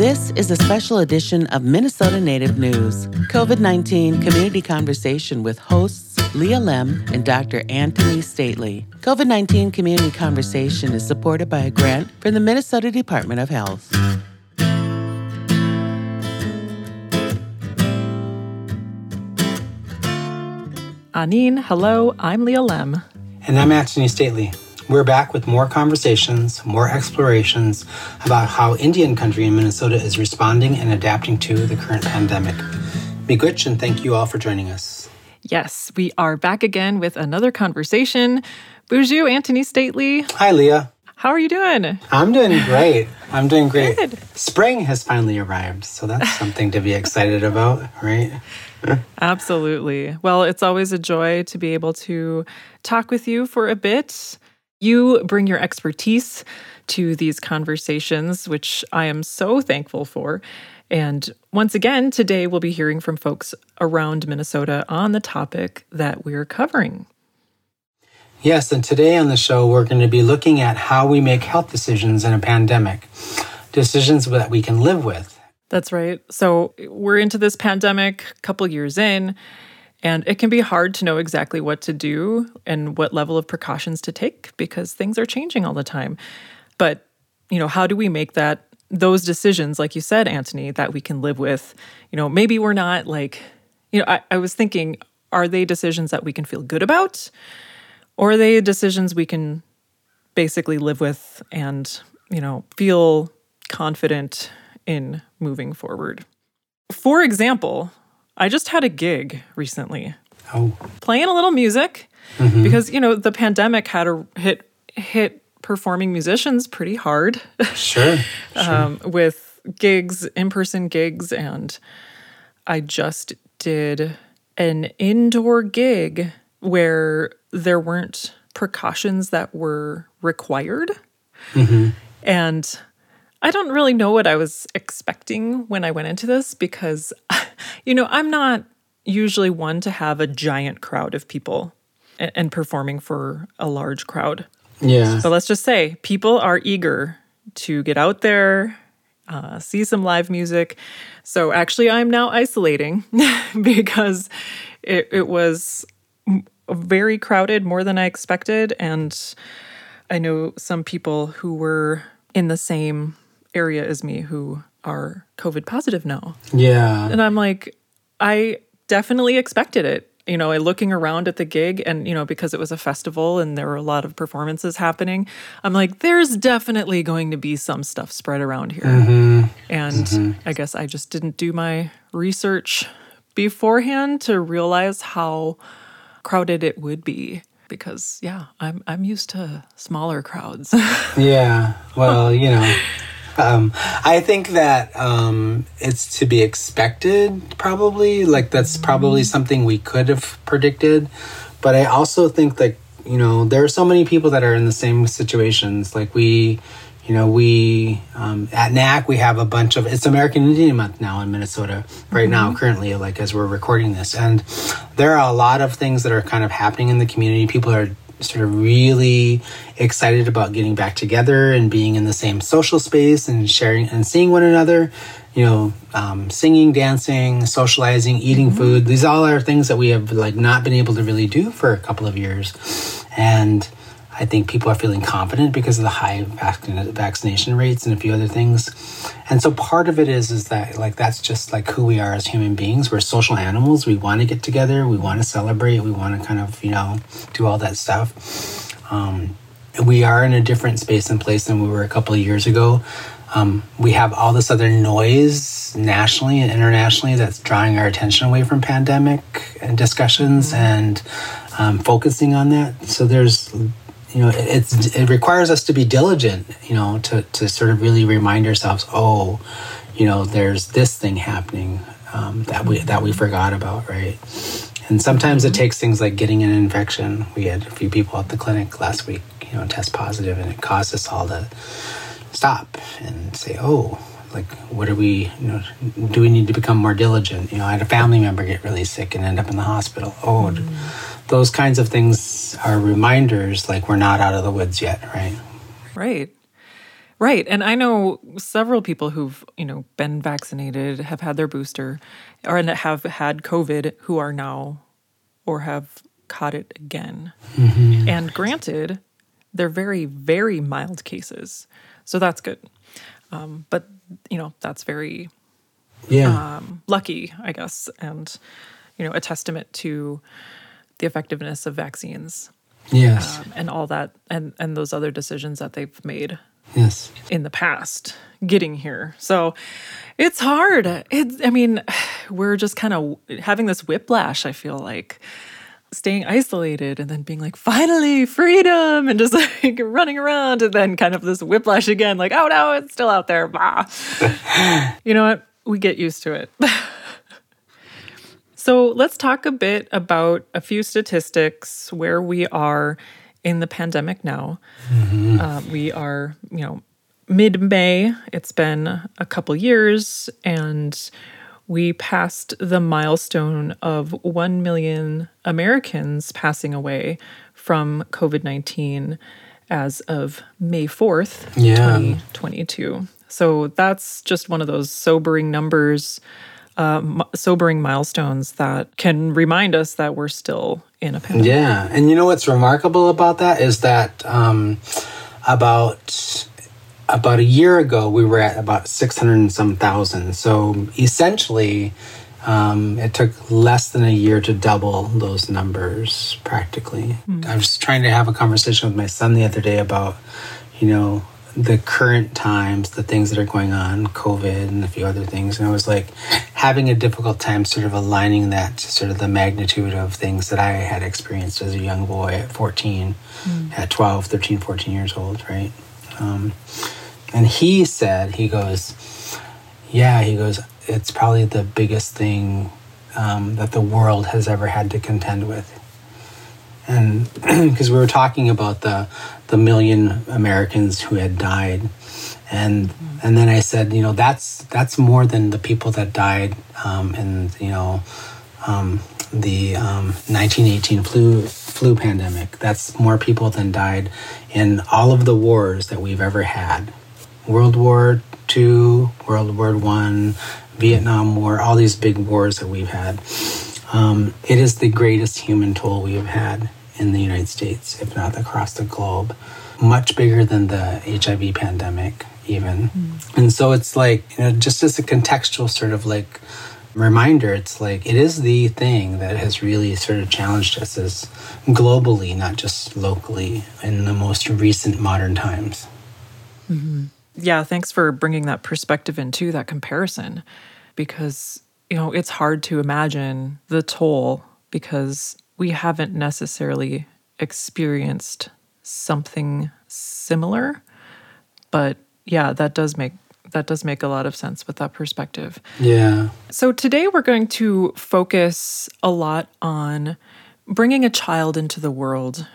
This is a special edition of Minnesota Native News, COVID 19 Community Conversation with hosts Leah Lemm and Dr. Anthony Stately. COVID 19 Community Conversation is supported by a grant from the Minnesota Department of Health. Anin, hello, I'm Leah Lemm. And I'm Anthony Stately. We're back with more conversations, more explorations about how Indian country in Minnesota is responding and adapting to the current pandemic. Miigwech, and thank you all for joining us. Yes, we are back again with another conversation. Bonjour, Anthony Stately. Hi, Leah. How are you doing? I'm doing great. I'm doing great. Good. Spring has finally arrived, so that's something to be excited about, right? Absolutely. Well, it's always a joy to be able to talk with you for a bit. You bring your expertise to these conversations, which I am so thankful for. And once again, today we'll be hearing from folks around Minnesota on the topic that we're covering. Yes, and today on the show, we're going to be looking at how we make health decisions in a pandemic, decisions that we can live with. That's right. So we're into this pandemic, a couple years in, and it can be hard to know exactly what to do and what level of precautions to take because things are changing all the time. But, you know, how do we make that those decisions, like you said, Anthony, that we can live with? You know, maybe we're not like, you know, I, I was thinking, are they decisions that we can feel good about? Or are they decisions we can basically live with and, you know, feel confident in moving forward. For example, I just had a gig recently. Oh. Playing a little music mm-hmm. because, you know, the pandemic had a hit hit performing musicians pretty hard. Sure. sure. um, with gigs, in-person gigs and I just did an indoor gig where there weren't precautions that were required. Mm-hmm. And I don't really know what I was expecting when I went into this because, you know, I'm not usually one to have a giant crowd of people and, and performing for a large crowd. Yeah. But let's just say people are eager to get out there, uh, see some live music. So actually, I'm now isolating because it, it was very crowded, more than I expected. And I know some people who were in the same area as me who are COVID positive now. Yeah. And I'm like, I definitely expected it. You know, looking around at the gig and, you know, because it was a festival and there were a lot of performances happening, I'm like, there's definitely going to be some stuff spread around here. Mm-hmm. And mm-hmm. I guess I just didn't do my research beforehand to realize how crowded it would be because yeah i'm i'm used to smaller crowds yeah well you know um, I think that um, it's to be expected, probably. Like, that's probably something we could have predicted. But I also think that, you know, there are so many people that are in the same situations. Like, we, you know, we, um, at NAC, we have a bunch of, it's American Indian Month now in Minnesota, right mm-hmm. now, currently, like, as we're recording this. And there are a lot of things that are kind of happening in the community. People are sort of really excited about getting back together and being in the same social space and sharing and seeing one another you know um, singing dancing socializing eating mm-hmm. food these all are things that we have like not been able to really do for a couple of years and I think people are feeling confident because of the high vaccination rates and a few other things. And so part of it is is that like that's just like who we are as human beings. We're social animals. We want to get together. We want to celebrate. We want to kind of you know do all that stuff. Um, we are in a different space and place than we were a couple of years ago. Um, we have all this other noise nationally and internationally that's drawing our attention away from pandemic and discussions mm-hmm. and um, focusing on that. So there's you know it's it requires us to be diligent you know to to sort of really remind ourselves oh you know there's this thing happening um, that we that we forgot about right? And sometimes it takes things like getting an infection. We had a few people at the clinic last week you know test positive and it caused us all to stop and say oh like what are we you know do we need to become more diligent? You know i had a family member get really sick and end up in the hospital. Oh mm those kinds of things are reminders like we're not out of the woods yet, right? Right. Right. And I know several people who've, you know, been vaccinated, have had their booster, or and have had COVID who are now or have caught it again. Mm-hmm. And granted, they're very, very mild cases. So that's good. Um, but, you know, that's very yeah. um, lucky, I guess, and, you know, a testament to the effectiveness of vaccines. Yes. Um, and all that, and, and those other decisions that they've made yes. in the past getting here. So it's hard. It's i mean we're just kind of having this whiplash i feel like. Staying isolated and then being like finally freedom! and just like running around and then kind of this whiplash again like oh no it's still out there. Bah. you know what? We get used to it so let's talk a bit about a few statistics where we are in the pandemic now. Mm-hmm. Uh, we are, you know, mid May. It's been a couple years, and we passed the milestone of 1 million Americans passing away from COVID 19 as of May 4th, yeah. 2022. So that's just one of those sobering numbers, uh, sobering milestones that can remind us that we're still in a pandemic. Yeah, and you know what's remarkable about that is that um, about about a year ago we were at about six hundred and some thousand. So essentially, um, it took less than a year to double those numbers practically. Mm. I was trying to have a conversation with my son the other day about, you know, the current times, the things that are going on, COVID and a few other things. And I was like having a difficult time sort of aligning that to sort of the magnitude of things that I had experienced as a young boy at 14, mm. at 12, 13, 14 years old, right? Um, and he said, he goes, yeah, he goes, it's probably the biggest thing um, that the world has ever had to contend with and because we were talking about the the million Americans who had died, and and then I said, you know, that's that's more than the people that died um, in you know um, the um, 1918 flu flu pandemic. That's more people than died in all of the wars that we've ever had, World War II, World War One, Vietnam War, all these big wars that we've had. Um, it is the greatest human toll we have had in the United States, if not across the globe, much bigger than the HIV pandemic, even. Mm. And so it's like, you know, just as a contextual sort of like reminder, it's like it is the thing that has really sort of challenged us as globally, not just locally, in the most recent modern times. Mm-hmm. Yeah, thanks for bringing that perspective into that comparison because, you know, it's hard to imagine the toll because we haven't necessarily experienced something similar but yeah that does make that does make a lot of sense with that perspective. Yeah. So today we're going to focus a lot on bringing a child into the world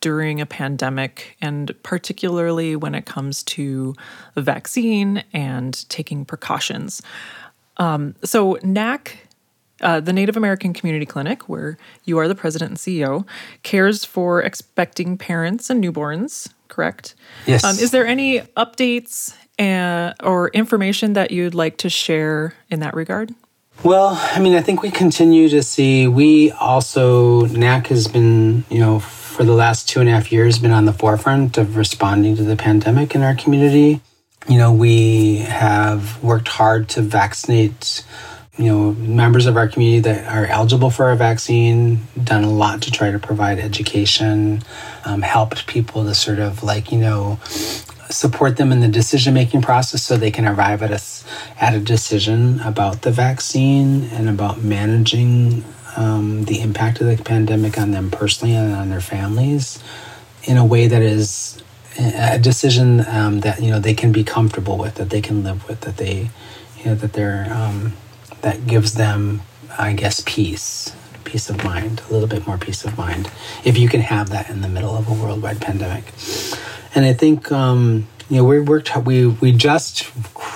during a pandemic and particularly when it comes to the vaccine and taking precautions. Um, so nac uh, the Native American Community Clinic, where you are the president and CEO, cares for expecting parents and newborns, correct? Yes. Um, is there any updates uh, or information that you'd like to share in that regard? Well, I mean, I think we continue to see, we also, NAC has been, you know, for the last two and a half years, been on the forefront of responding to the pandemic in our community. You know, we have worked hard to vaccinate you know members of our community that are eligible for a vaccine done a lot to try to provide education um, helped people to sort of like you know support them in the decision making process so they can arrive at us at a decision about the vaccine and about managing um, the impact of the pandemic on them personally and on their families in a way that is a decision um, that you know they can be comfortable with that they can live with that they you know that they're um, that gives them, I guess, peace, peace of mind, a little bit more peace of mind, if you can have that in the middle of a worldwide pandemic. And I think, um, you know, we worked, we, we just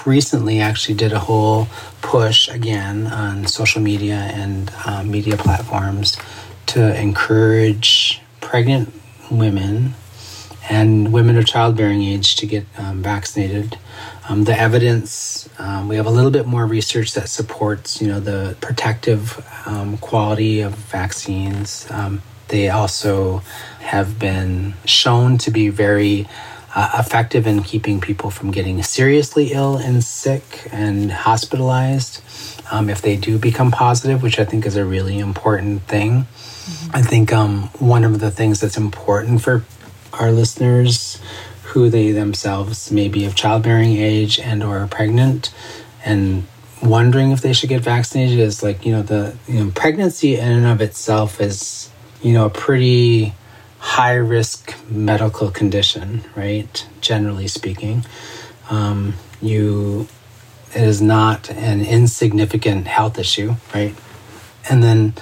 recently actually did a whole push again on social media and uh, media platforms to encourage pregnant women and women of childbearing age to get um, vaccinated. Um, the evidence, um, we have a little bit more research that supports, you know, the protective um, quality of vaccines. Um, they also have been shown to be very uh, effective in keeping people from getting seriously ill and sick and hospitalized um, if they do become positive, which I think is a really important thing. Mm-hmm. I think um, one of the things that's important for our listeners who they themselves may be of childbearing age and or are pregnant and wondering if they should get vaccinated is like you know the you know pregnancy in and of itself is you know a pretty high risk medical condition right? Generally speaking. Um, you it is not an insignificant health issue right? And then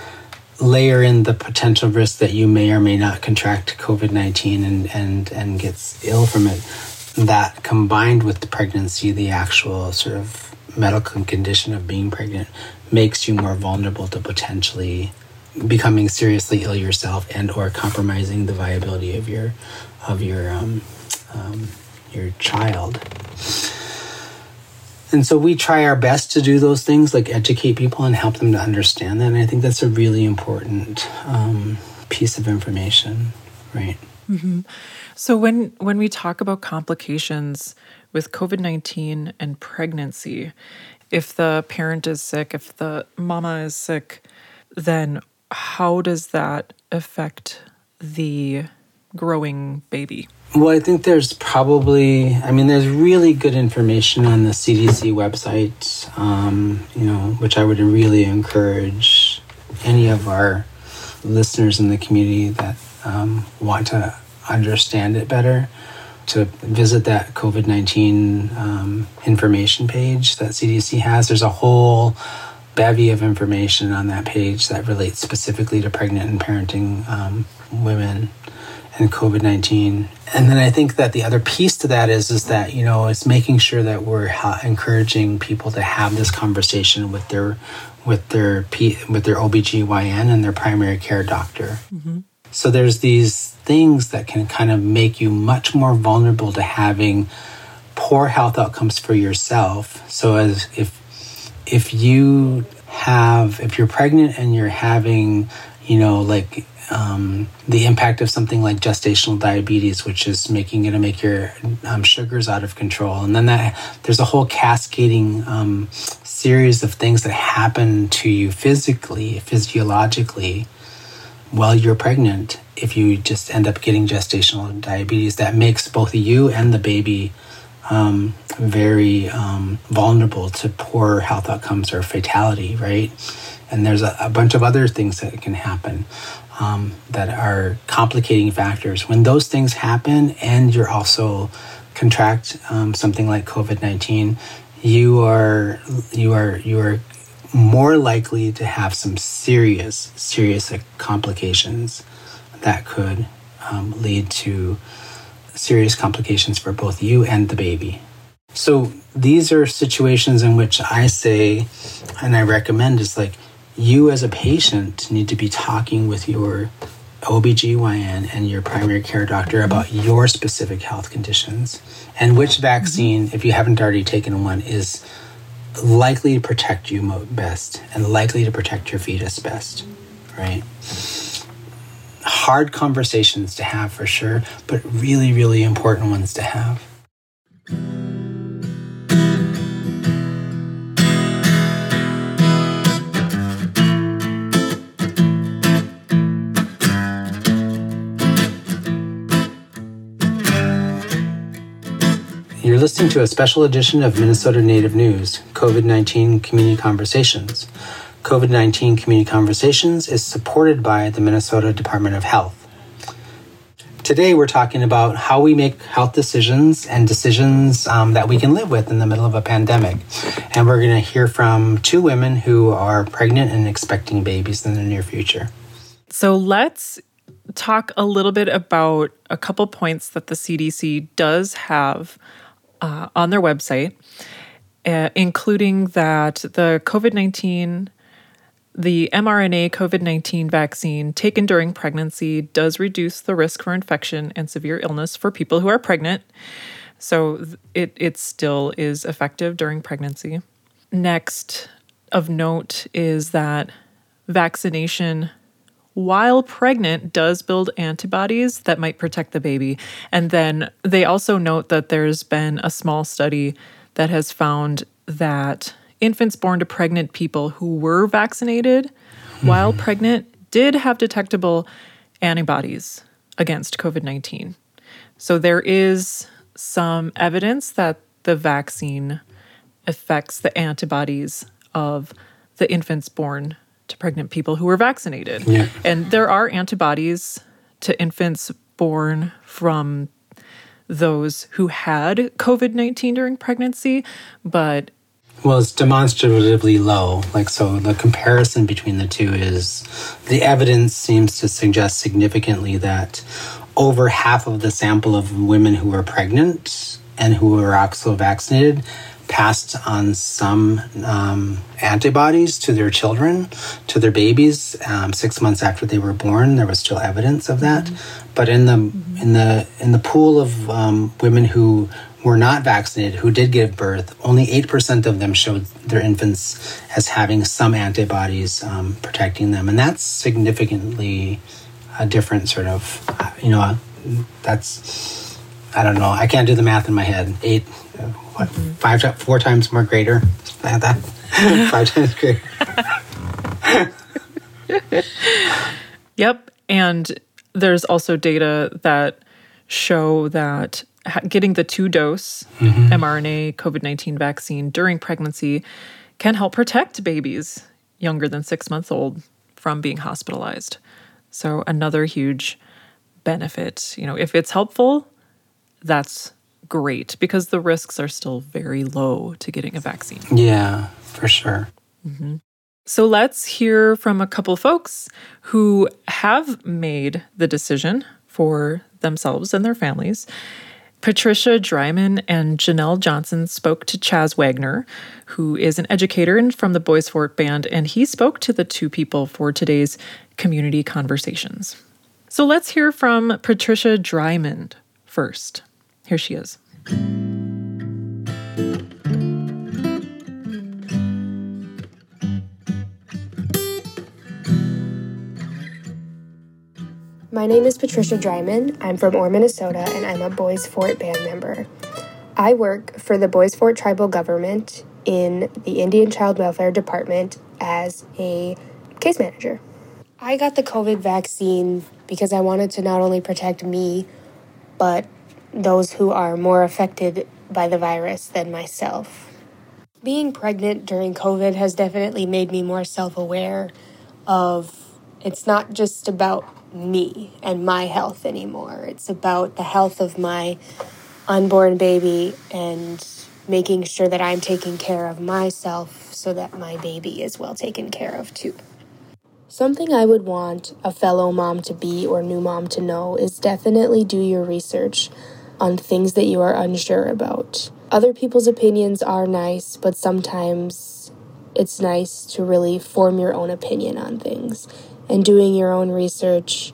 layer in the potential risk that you may or may not contract COVID 19 and, and, and gets ill from it, that combined with the pregnancy, the actual sort of medical condition of being pregnant, makes you more vulnerable to potentially becoming seriously ill yourself and or compromising the viability of your of your um, um, your child and so we try our best to do those things like educate people and help them to understand that. And i think that's a really important um, piece of information right? Mm-hmm. so when when we talk about complications with covid-19 and pregnancy if the parent is sick if the mama is sick then how does that affect the growing baby well, I think there's probably, I mean, there's really good information on the CDC website, um, you know, which I would really encourage any of our listeners in the community that um, want to understand it better to visit that COVID 19 um, information page that CDC has. There's a whole bevy of information on that page that relates specifically to pregnant and parenting um, women and COVID nineteen. And then I think that the other piece to that is is that you know it's making sure that we're ha- encouraging people to have this conversation with their with their P- with their OBGYN and their primary care doctor. Mm-hmm. So there's these things that can kind of make you much more vulnerable to having poor health outcomes for yourself. So as if if you have if you're pregnant and you're having you know like um, the impact of something like gestational diabetes, which is making it to make your um, sugars out of control, and then that there's a whole cascading um, series of things that happen to you physically, physiologically, while you're pregnant. If you just end up getting gestational diabetes, that makes both you and the baby um, very um, vulnerable to poor health outcomes or fatality, right? And there's a, a bunch of other things that can happen um, that are complicating factors. When those things happen, and you're also contract um, something like COVID nineteen, you are you are you are more likely to have some serious serious complications that could um, lead to serious complications for both you and the baby. So these are situations in which I say, and I recommend is like you as a patient need to be talking with your OBGYN and your primary care doctor about your specific health conditions and which mm-hmm. vaccine, if you haven't already taken one, is likely to protect you best and likely to protect your fetus best, right? Hard conversations to have for sure, but really, really important ones to have. Listening to a special edition of Minnesota Native News COVID 19 Community Conversations. COVID 19 Community Conversations is supported by the Minnesota Department of Health. Today, we're talking about how we make health decisions and decisions um, that we can live with in the middle of a pandemic. And we're going to hear from two women who are pregnant and expecting babies in the near future. So let's talk a little bit about a couple points that the CDC does have uh, on their website, uh, including that the COVID 19 The mRNA COVID 19 vaccine taken during pregnancy does reduce the risk for infection and severe illness for people who are pregnant. So it, it still is effective during pregnancy. Next of note is that vaccination while pregnant does build antibodies that might protect the baby. And then they also note that there's been a small study that has found that infants born to pregnant people who were vaccinated mm-hmm. while pregnant did have detectable antibodies against COVID 19. So there is some evidence that the vaccine affects the antibodies of the infants born to pregnant people who were vaccinated. Yeah. And there are antibodies to infants born from those who had COVID 19 during pregnancy, but well, it's demonstratively low. Like, so the comparison between the two is the evidence seems to suggest significantly that over half of the sample of women who were pregnant and who were also vaccinated passed on some um, antibodies to their children, to their babies, um, six months after they were born. There was still evidence of that, mm-hmm. but in the in the in the pool of um, women who were not vaccinated, who did give birth, only eight percent of them showed their infants as having some antibodies um, protecting them, and that's significantly a different sort of, you know, that's I don't know. I can't do the math in my head. Eight what five four times more greater that five times greater yep and there's also data that show that getting the two dose mm-hmm. mRNA COVID-19 vaccine during pregnancy can help protect babies younger than 6 months old from being hospitalized so another huge benefit you know if it's helpful that's great because the risks are still very low to getting a vaccine. Yeah, for sure. Mm-hmm. So let's hear from a couple folks who have made the decision for themselves and their families. Patricia Dryman and Janelle Johnson spoke to Chaz Wagner, who is an educator and from the Bois Forte Band, and he spoke to the two people for today's community conversations. So let's hear from Patricia Dryman first. Here she is. My name is Patricia Dryman. I'm from Orr, Minnesota, and I'm a Bois Forte band member. I work for the Bois Forte tribal government in the Indian Child Welfare Department as a case manager. I got the COVID vaccine because I wanted to not only protect me, but those who are more affected by the virus than myself. Being pregnant during COVID has definitely made me more self aware of it's not just about me and my health anymore. It's about the health of my unborn baby and making sure that I'm taking care of myself so that my baby is well taken care of too. Something I would want a fellow mom to be or new mom to know is definitely do your research on things that you are unsure about. Other people's opinions are nice, but sometimes it's nice to really form your own opinion on things. And doing your own research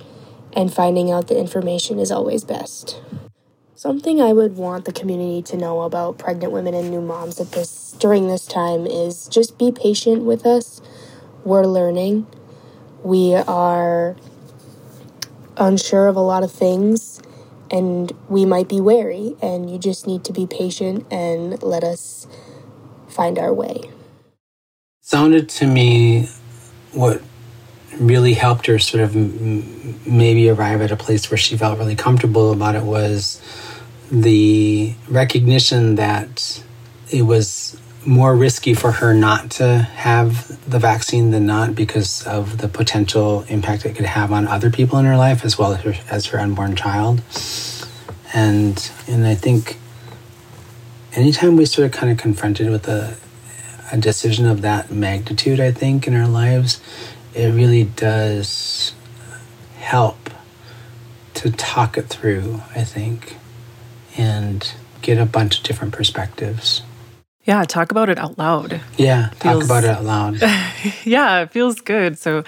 and finding out the information is always best. Something I would want the community to know about pregnant women and new moms at this during this time is just be patient with us. We're learning. We are unsure of a lot of things and we might be wary, and you just need to be patient and let us find our way. Sounded to me what really helped her sort of m- maybe arrive at a place where she felt really comfortable about it was the recognition that it was more risky for her not to have the vaccine than not because of the potential impact it could have on other people in her life as well as her, as her unborn child. And and I think anytime we sort of kind of confronted with a a decision of that magnitude, I think in our lives, it really does help to talk it through. I think and get a bunch of different perspectives. Yeah, talk about it out loud. Yeah, talk about it out loud. yeah, it feels good. So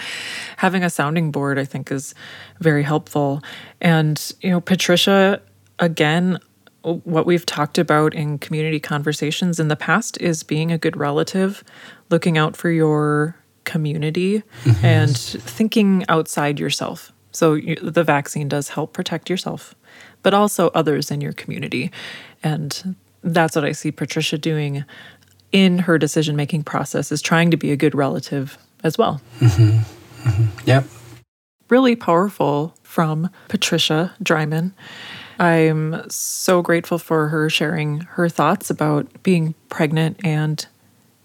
having a sounding board, I think, is very helpful. And, you know, Patricia, again, what we've talked about in community conversations in the past is being a good relative, looking out for your community mm-hmm. and thinking outside yourself. So you, the vaccine does help protect yourself, but also others in your community. And that's what I see Patricia doing in her decision making process is trying to be a good relative as well. Mm-hmm. Mm-hmm. Yep. Really powerful from Patricia Dryman. I'm so grateful for her sharing her thoughts about being pregnant and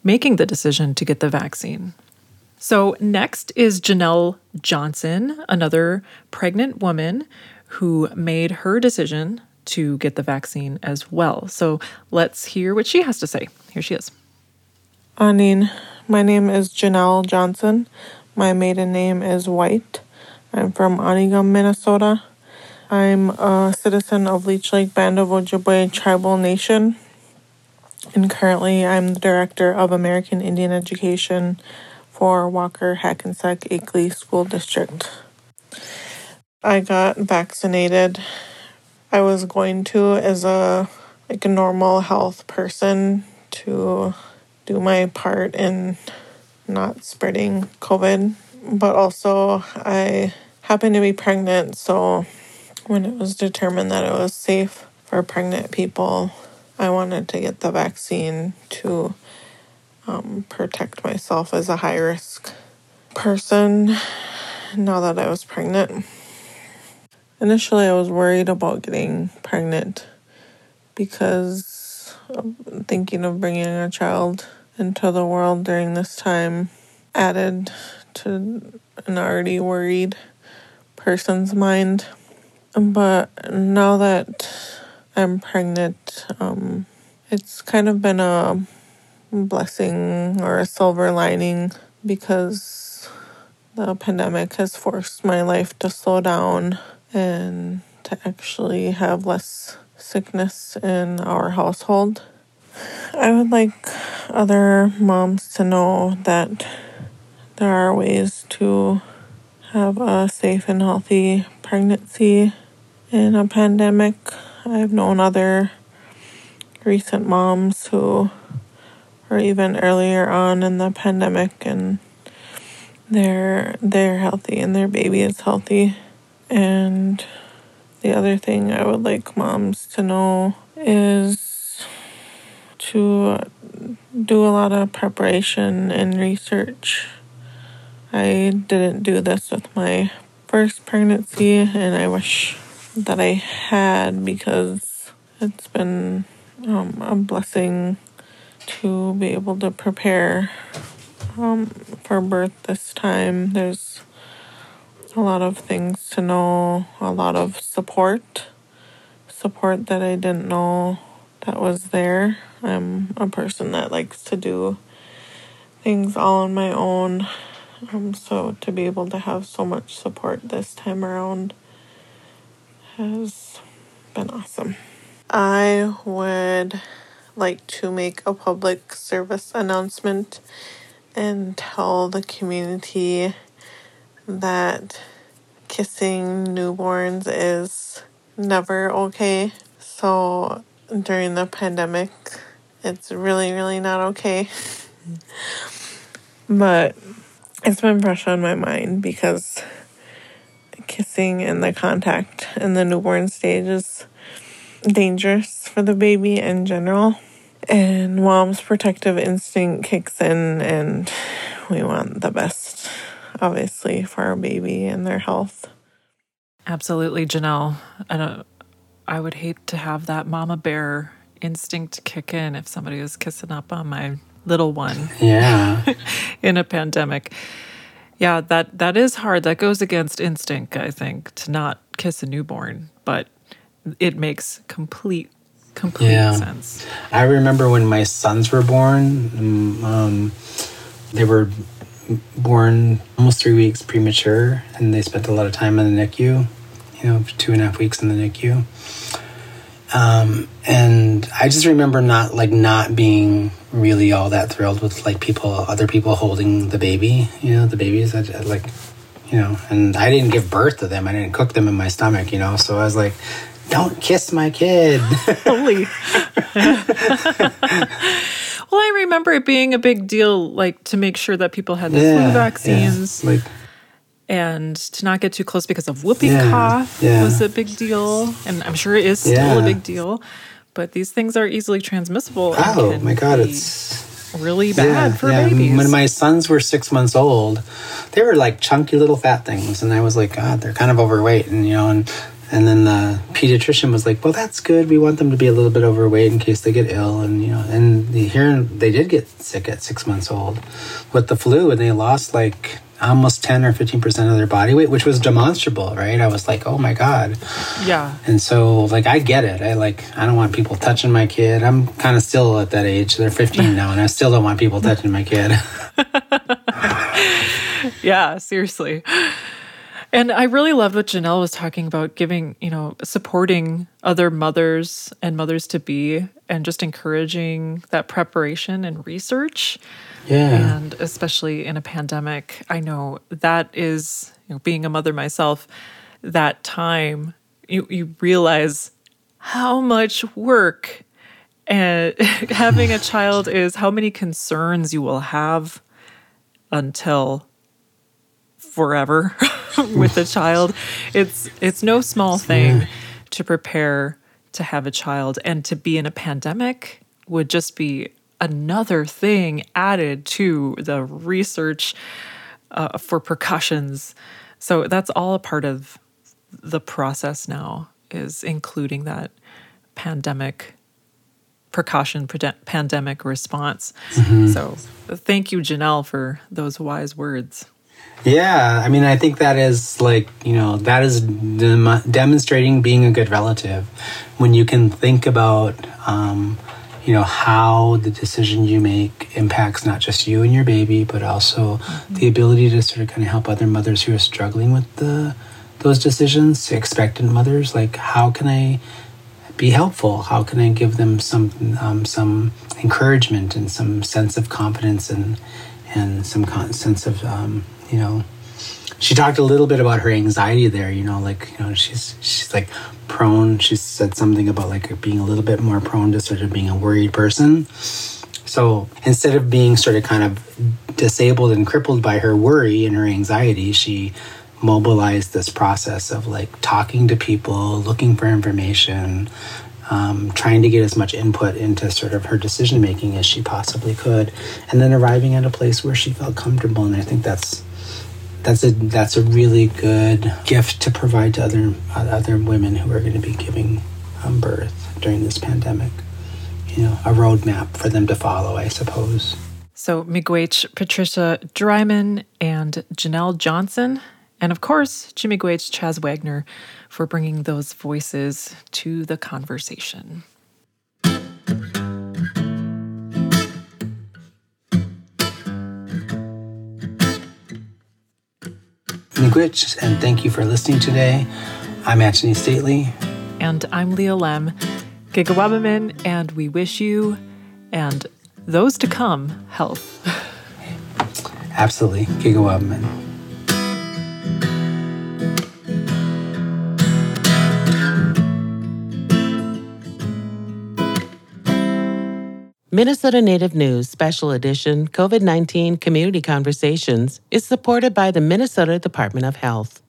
making the decision to get the vaccine. So, next is Janelle Johnson, another pregnant woman who made her decision to get the vaccine as well. So, let's hear what she has to say. Here she is. Anine, my name is Janelle Johnson. My maiden name is White. I'm from Onigum, Minnesota. I'm a citizen of Leech Lake Band of Ojibwe Tribal Nation. And currently, I'm the director of American Indian Education for Walker Hackensack Akeley School District. I got vaccinated. I was going to as a like a normal health person to do my part in not spreading COVID, but also I happened to be pregnant, so when it was determined that it was safe for pregnant people, I wanted to get the vaccine to um, protect myself as a high risk person now that I was pregnant. Initially, I was worried about getting pregnant because of thinking of bringing a child into the world during this time added to an already worried person's mind. But now that I'm pregnant, um, it's kind of been a blessing or a silver lining because the pandemic has forced my life to slow down and to actually have less sickness in our household. I would like other moms to know that there are ways to have a safe and healthy pregnancy in a pandemic. I've known other recent moms who were even earlier on in the pandemic and they're they're healthy and their baby is healthy. And the other thing I would like moms to know is to do a lot of preparation and research. I didn't do this with my first pregnancy, and I wish that I had because it's been um, a blessing to be able to prepare um, for birth this time. There's a lot of things to know, a lot of support, support that I didn't know that was there. I'm a person that likes to do things all on my own. Um, so to be able to have so much support this time around has been awesome. I would like to make a public service announcement and tell the community that kissing newborns is never okay. So during the pandemic, it's really, really not okay. but it's been fresh on my mind because kissing and the contact in the newborn stage is dangerous for the baby in general. And mom's protective instinct kicks in, and we want the best, obviously, for our baby and their health. Absolutely, Janelle. I don't. I would hate to have that mama bear instinct kick in if somebody was kissing up on my little one Yeah. in a pandemic. Yeah, that that is hard. That goes against instinct, I think, to not kiss a newborn, but it makes complete complete Yeah. sense. I remember when my sons were born, um, um, they were born almost three weeks premature, and they spent a lot of time in the NICU, you know, two and a half weeks in the NICU. Um, and I just remember not like not being really all that thrilled with like people, other people holding the baby. You know, the babies. I, I like, you know, and I didn't give birth to them. I didn't cook them in my stomach. You know, so I was like, don't kiss my kid. Holy. well, I remember it being a big deal, like to make sure that people had the Yeah, flu yeah. vaccines Like, and to not get too close because of whooping Yeah, cough yeah. was a big deal. And I'm sure it is still Yeah. a big deal. But these things are easily transmissible. oh my god, it's really bad for yeah. babies. When my sons were six months old, they were like chunky little fat things, and I was like, God, they're kind of overweight, and you know, and and then the pediatrician was like, Well, that's good. We want them to be a little bit overweight in case they get ill, and you know, and here they did get sick at six months old with the flu, and they lost like almost 10 or 15 percent of their body weight which was demonstrable right i was like oh my god yeah. and so, like, I get it. I like, I don't want people touching my kid. I'm kind of still at that age. They're 15 now, and I still don't want people touching my kid. Yeah, seriously. And I really loved what Janelle was talking about giving, you know, supporting other mothers and mothers to be and just encouraging that preparation and research. Yeah. And especially in a pandemic, I know that is, you know, being a mother myself, that time you, you realize how much work and having a child is, how many concerns you will have until forever with a child. It's it's no small thing to prepare to have a child and to be in a pandemic would just be another thing added to the research uh, for precautions. So that's all a part of the process now is including that pandemic precaution pandemic response. So thank you Janelle for those wise words. Yeah, I mean, I think that is like, you know, that is dem- demonstrating being a good relative when you can think about, um, you know, how the decision you make impacts not just you and your baby, but also the ability to sort of kind of help other mothers who are struggling with the those decisions, expectant mothers. Like, how can I be helpful? How can I give them some um, some encouragement and some sense of confidence and and some con- sense of um, you know. She talked a little bit about her anxiety there. You know, like you know, she's she's like prone. She said something about like being a little bit more prone to sort of being a worried person. So instead of being sort of kind of disabled and crippled by her worry and her anxiety, she mobilized this process of like talking to people, looking for information, um, trying to get as much input into sort of her decision making as she possibly could, and then arriving at a place where she felt comfortable. And I think that's that's a that's a really good gift to provide to other other women who are going to be giving um, birth during this pandemic. You know, a roadmap for them to follow, I suppose. So Miigwech, Patricia Dryman, and Janelle Johnson, and of course, Jimmy Miigwech, Chaz Wagner, for bringing those voices to the conversation. Miigwech, and thank you for listening today. I'm Anthony Stately. And I'm Leah Lemm, Gigawabamin, and we wish you and those to come health. Absolutely, Gigawabman. Minnesota Native News Special Edition COVID 19 Community Conversations is supported by the Minnesota Department of Health.